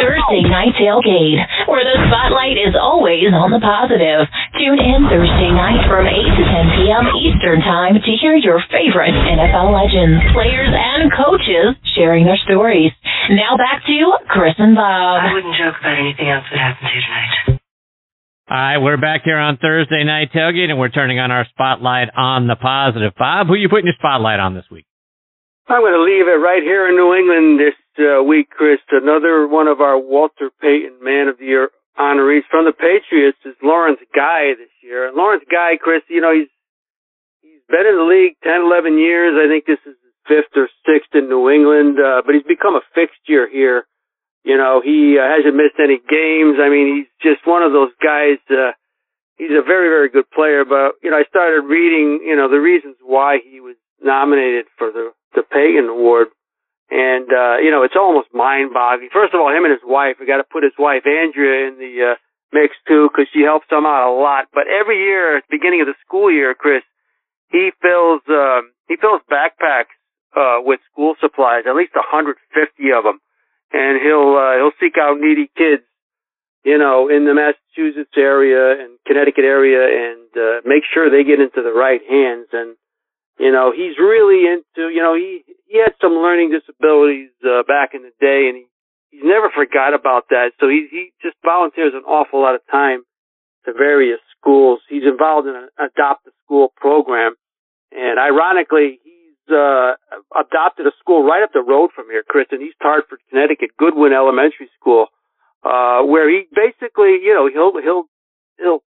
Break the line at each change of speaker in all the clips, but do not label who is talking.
Thursday Night Tailgate, where the spotlight is always on the positive. Tune in Thursday night from 8 to 10 p.m. Eastern Time to hear your favorite NFL legends, players, and coaches sharing their stories. Now back to Chris and Bob.
I wouldn't joke about anything else that happens here tonight.
All right, we're back here on Thursday Night Tailgate, and we're turning on our spotlight on the positive. Bob, who are you putting your spotlight on this week?
I'm going to leave it right here in New England this uh, week, Chris. Another one of our Walter Payton Man of the Year honorees from the Patriots is Lawrence Guy this year. And Lawrence Guy, Chris, you know, he's he's been in the league 10, 11 years. I think this is his fifth or sixth in New England, uh, but he's become a fixture here. You know, he uh, hasn't missed any games. I mean, he's just one of those guys. Uh, he's a very, very good player. But you know, I started reading, you know, the reasons why he was nominated for the the Payton Award. And, uh, you know, it's almost mind boggling. First of all, him and his wife, we got to put his wife, Andrea, in the, uh, mix too, because she helps him out a lot. But every year at the beginning of the school year, Chris, he fills, um, he fills backpacks, uh, with school supplies, at least 150 of them. And he'll, uh, he'll seek out needy kids, you know, in the Massachusetts area and Connecticut area and, uh, make sure they get into the right hands. And, you know, he's really into, you know, he, he had some learning disabilities, uh, back in the day and he, he's never forgot about that. So he, he just volunteers an awful lot of time to various schools. He's involved in an adopt a school program. And ironically, he's, uh, adopted a school right up the road from here, Chris, in East Hartford, Connecticut, Goodwin Elementary School, uh, where he basically, you know, he'll, he'll, he'll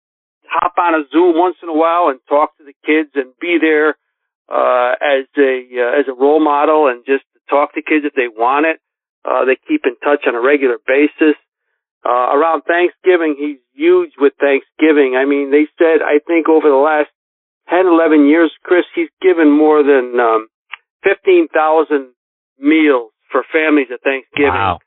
hop on a Zoom once in a while and talk to the kids and be there uh, as a uh, as a role model and just talk to kids if they want it. Uh, they keep in touch on a regular basis. Uh, around Thanksgiving, he's huge with Thanksgiving. I mean, they said I think over the last 10, 11 years, Chris, he's given more than um, 15,000 meals for families at Thanksgiving.
Wow.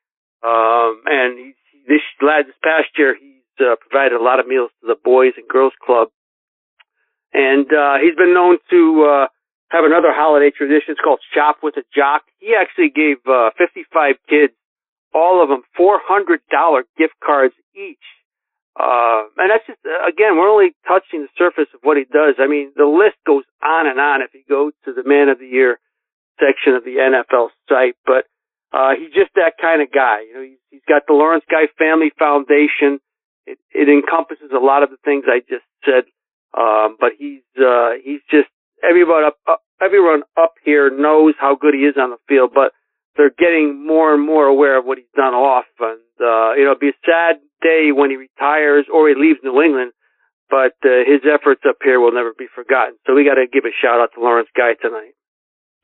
Um, and he's, this lad, this past year, he's uh, provided a lot of meals to the Boys and Girls Club. And uh, he's been known to uh, have another holiday tradition. It's called Shop with a Jock. He actually gave uh, 55 kids, all of them, $400 gift cards each. Uh, and that's just, uh, again, we're only touching the surface of what he does. I mean, the list goes on and on if you go to the Man of the Year section of the NFL site. But uh, he's just that kind of guy. You know, he's, he's got the Lawrence Guy Family Foundation. It, it encompasses a lot of the things I just said. Um, but he's uh, he's just everyone up, up everyone up here knows how good he is on the field, but they're getting more and more aware of what he's done off. And uh, you know, it'll be a sad day when he retires or he leaves New England. But uh, his efforts up here will never be forgotten. So we got to give a shout out to Lawrence Guy tonight.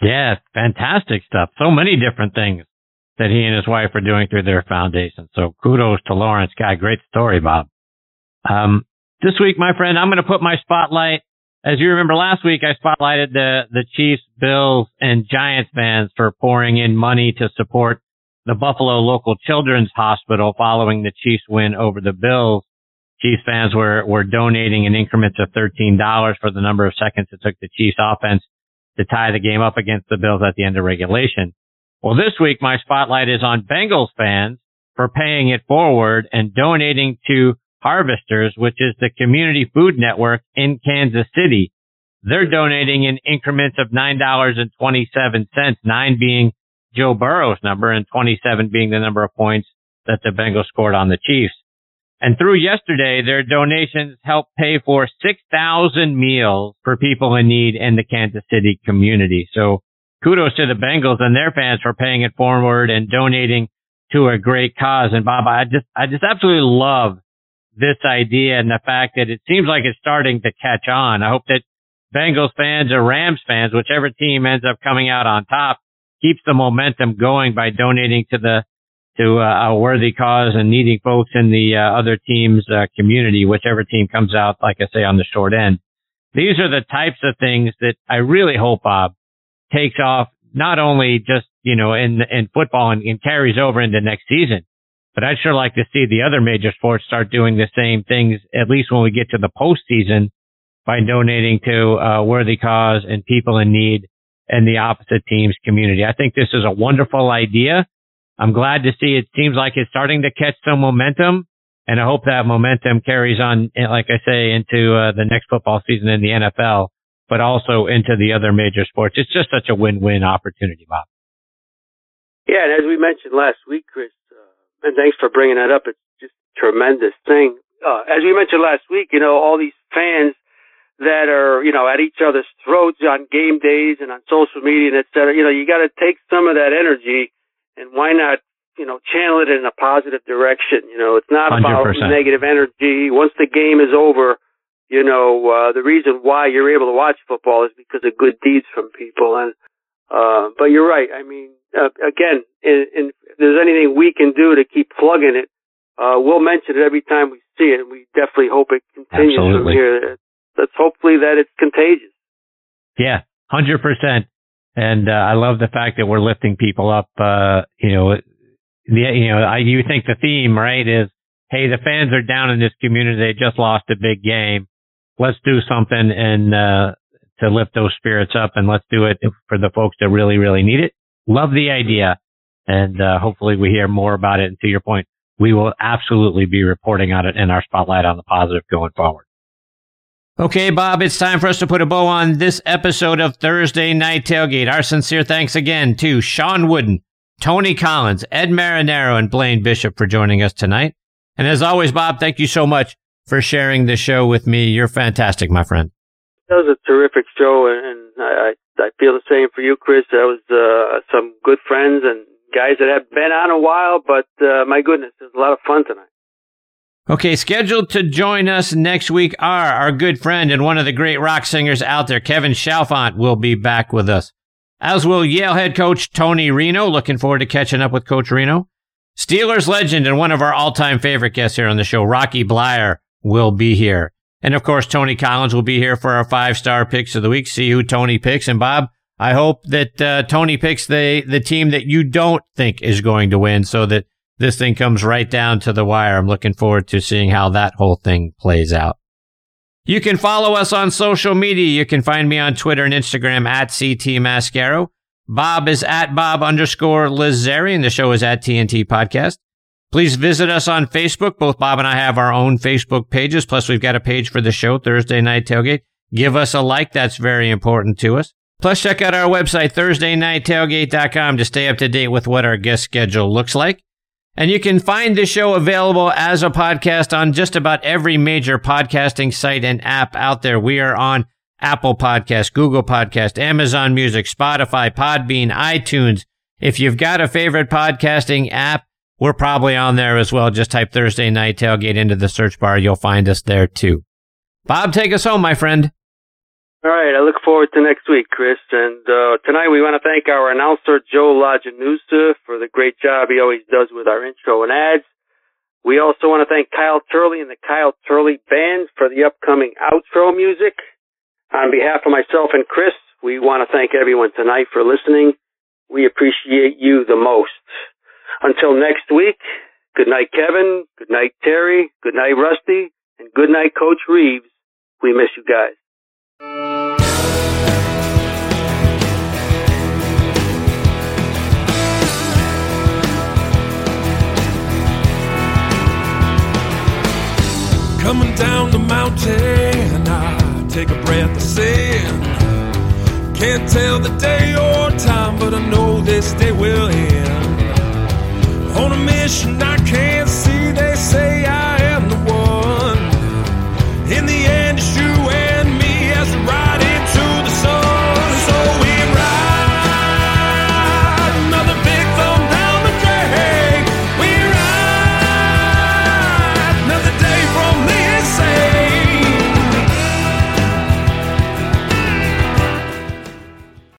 Yeah, fantastic stuff. So many different things that he and his wife are doing through their foundation. So kudos to Lawrence Guy. Great story, Bob. Um, this week, my friend, I'm going to put my spotlight as you remember last week, I spotlighted the, the Chiefs, Bills, and Giants fans for pouring in money to support the Buffalo Local Children's Hospital following the Chiefs win over the Bills. Chiefs fans were, were donating in increments of $13 for the number of seconds it took the Chiefs offense to tie the game up against the Bills at the end of regulation. Well, this week, my spotlight is on Bengals fans for paying it forward and donating to Harvesters, which is the community food network in Kansas City. They're donating in increments of $9.27, nine being Joe Burrow's number and 27 being the number of points that the Bengals scored on the Chiefs. And through yesterday, their donations helped pay for 6,000 meals for people in need in the Kansas City community. So kudos to the Bengals and their fans for paying it forward and donating to a great cause. And Bob, I just, I just absolutely love this idea and the fact that it seems like it's starting to catch on. I hope that Bengals fans or Rams fans, whichever team ends up coming out on top, keeps the momentum going by donating to the to uh, a worthy cause and needing folks in the uh, other team's uh, community, whichever team comes out, like I say, on the short end. These are the types of things that I really hope Bob takes off, not only just you know in in football and, and carries over into next season, but I'd sure like to see the other major sports start doing the same things, at least when we get to the postseason, by donating to a worthy cause and people in need and the opposite team's community. I think this is a wonderful idea. I'm glad to see it seems like it's starting to catch some momentum. And I hope that momentum carries on, like I say, into uh, the next football season in the NFL, but also into the other major sports. It's just such a win-win opportunity, Bob.
Yeah, and as we mentioned last week, Chris, uh, and thanks for bringing that up. It's just a tremendous thing. Uh, as we mentioned last week, you know, all these fans that are, you know, at each other's throats on game days and on social media and et cetera, you know, you got to take some of that energy and why not, you know, channel it in a positive direction. You know, it's not 100%. about negative energy. Once the game is over, you know, uh, the reason why you're able to watch football is because of good deeds from people. And, uh, but you're right. I mean, uh, again, in, in, if there's anything we can do to keep plugging it, uh, we'll mention it every time we see it. And we definitely hope it continues
Absolutely.
from here. Let's hopefully that it's contagious.
Yeah, hundred percent. And uh, I love the fact that we're lifting people up. Uh, you know, the you know, I, you think the theme right is, hey, the fans are down in this community. They just lost a big game. Let's do something and uh, to lift those spirits up, and let's do it for the folks that really, really need it. Love the idea, and uh, hopefully we hear more about it. And to your point, we will absolutely be reporting on it in our spotlight on the positive going forward. Okay, Bob, it's time for us to put a bow on this episode of Thursday Night Tailgate. Our sincere thanks again to Sean Wooden, Tony Collins, Ed Marinaro, and Blaine Bishop for joining us tonight. And as always, Bob, thank you so much for sharing the show with me. You're fantastic, my friend.
That was a terrific show, and I, I feel the same for you, Chris. That was uh, some good friends and guys that have been on a while, but uh, my goodness, it was a lot of fun tonight.
Okay, scheduled to join us next week are our good friend and one of the great rock singers out there, Kevin Chalfant, will be back with us. As will Yale head coach Tony Reno. Looking forward to catching up with Coach Reno. Steelers legend and one of our all-time favorite guests here on the show, Rocky Bleier, will be here. And of course, Tony Collins will be here for our five-star picks of the week. See who Tony picks. And Bob, I hope that uh, Tony picks the the team that you don't think is going to win, so that this thing comes right down to the wire. I'm looking forward to seeing how that whole thing plays out. You can follow us on social media. You can find me on Twitter and Instagram at CT Mascaro. Bob is at Bob underscore Lazzari, and the show is at TNT Podcast. Please visit us on Facebook. Both Bob and I have our own Facebook pages. Plus, we've got a page for the show, Thursday Night Tailgate. Give us a like. That's very important to us. Plus, check out our website, ThursdayNightTailgate.com to stay up to date with what our guest schedule looks like. And you can find the show available as a podcast on just about every major podcasting site and app out there. We are on Apple Podcast, Google Podcast, Amazon Music, Spotify, Podbean, iTunes. If you've got a favorite podcasting app, we're probably on there as well. Just type Thursday Night Tailgate into the search bar. You'll find us there too. Bob, take us home, my friend.
All right, I look forward to next week, Chris. And uh, tonight we want to thank our announcer, Joe Lajanusa, for the great job he always does with our intro and ads. We also want to thank Kyle Turley and the Kyle Turley Band for the upcoming outro music. On behalf of myself and Chris, we want to thank everyone tonight for listening. We appreciate you the most. Until next week, good night, Kevin. Good night, Terry. Good night, Rusty. And good night, Coach Reeves. We miss you guys.
Coming down the mountain, I take a breath of sin. Can't tell the day or time, but I know this day will end on a mission I can't see. They say I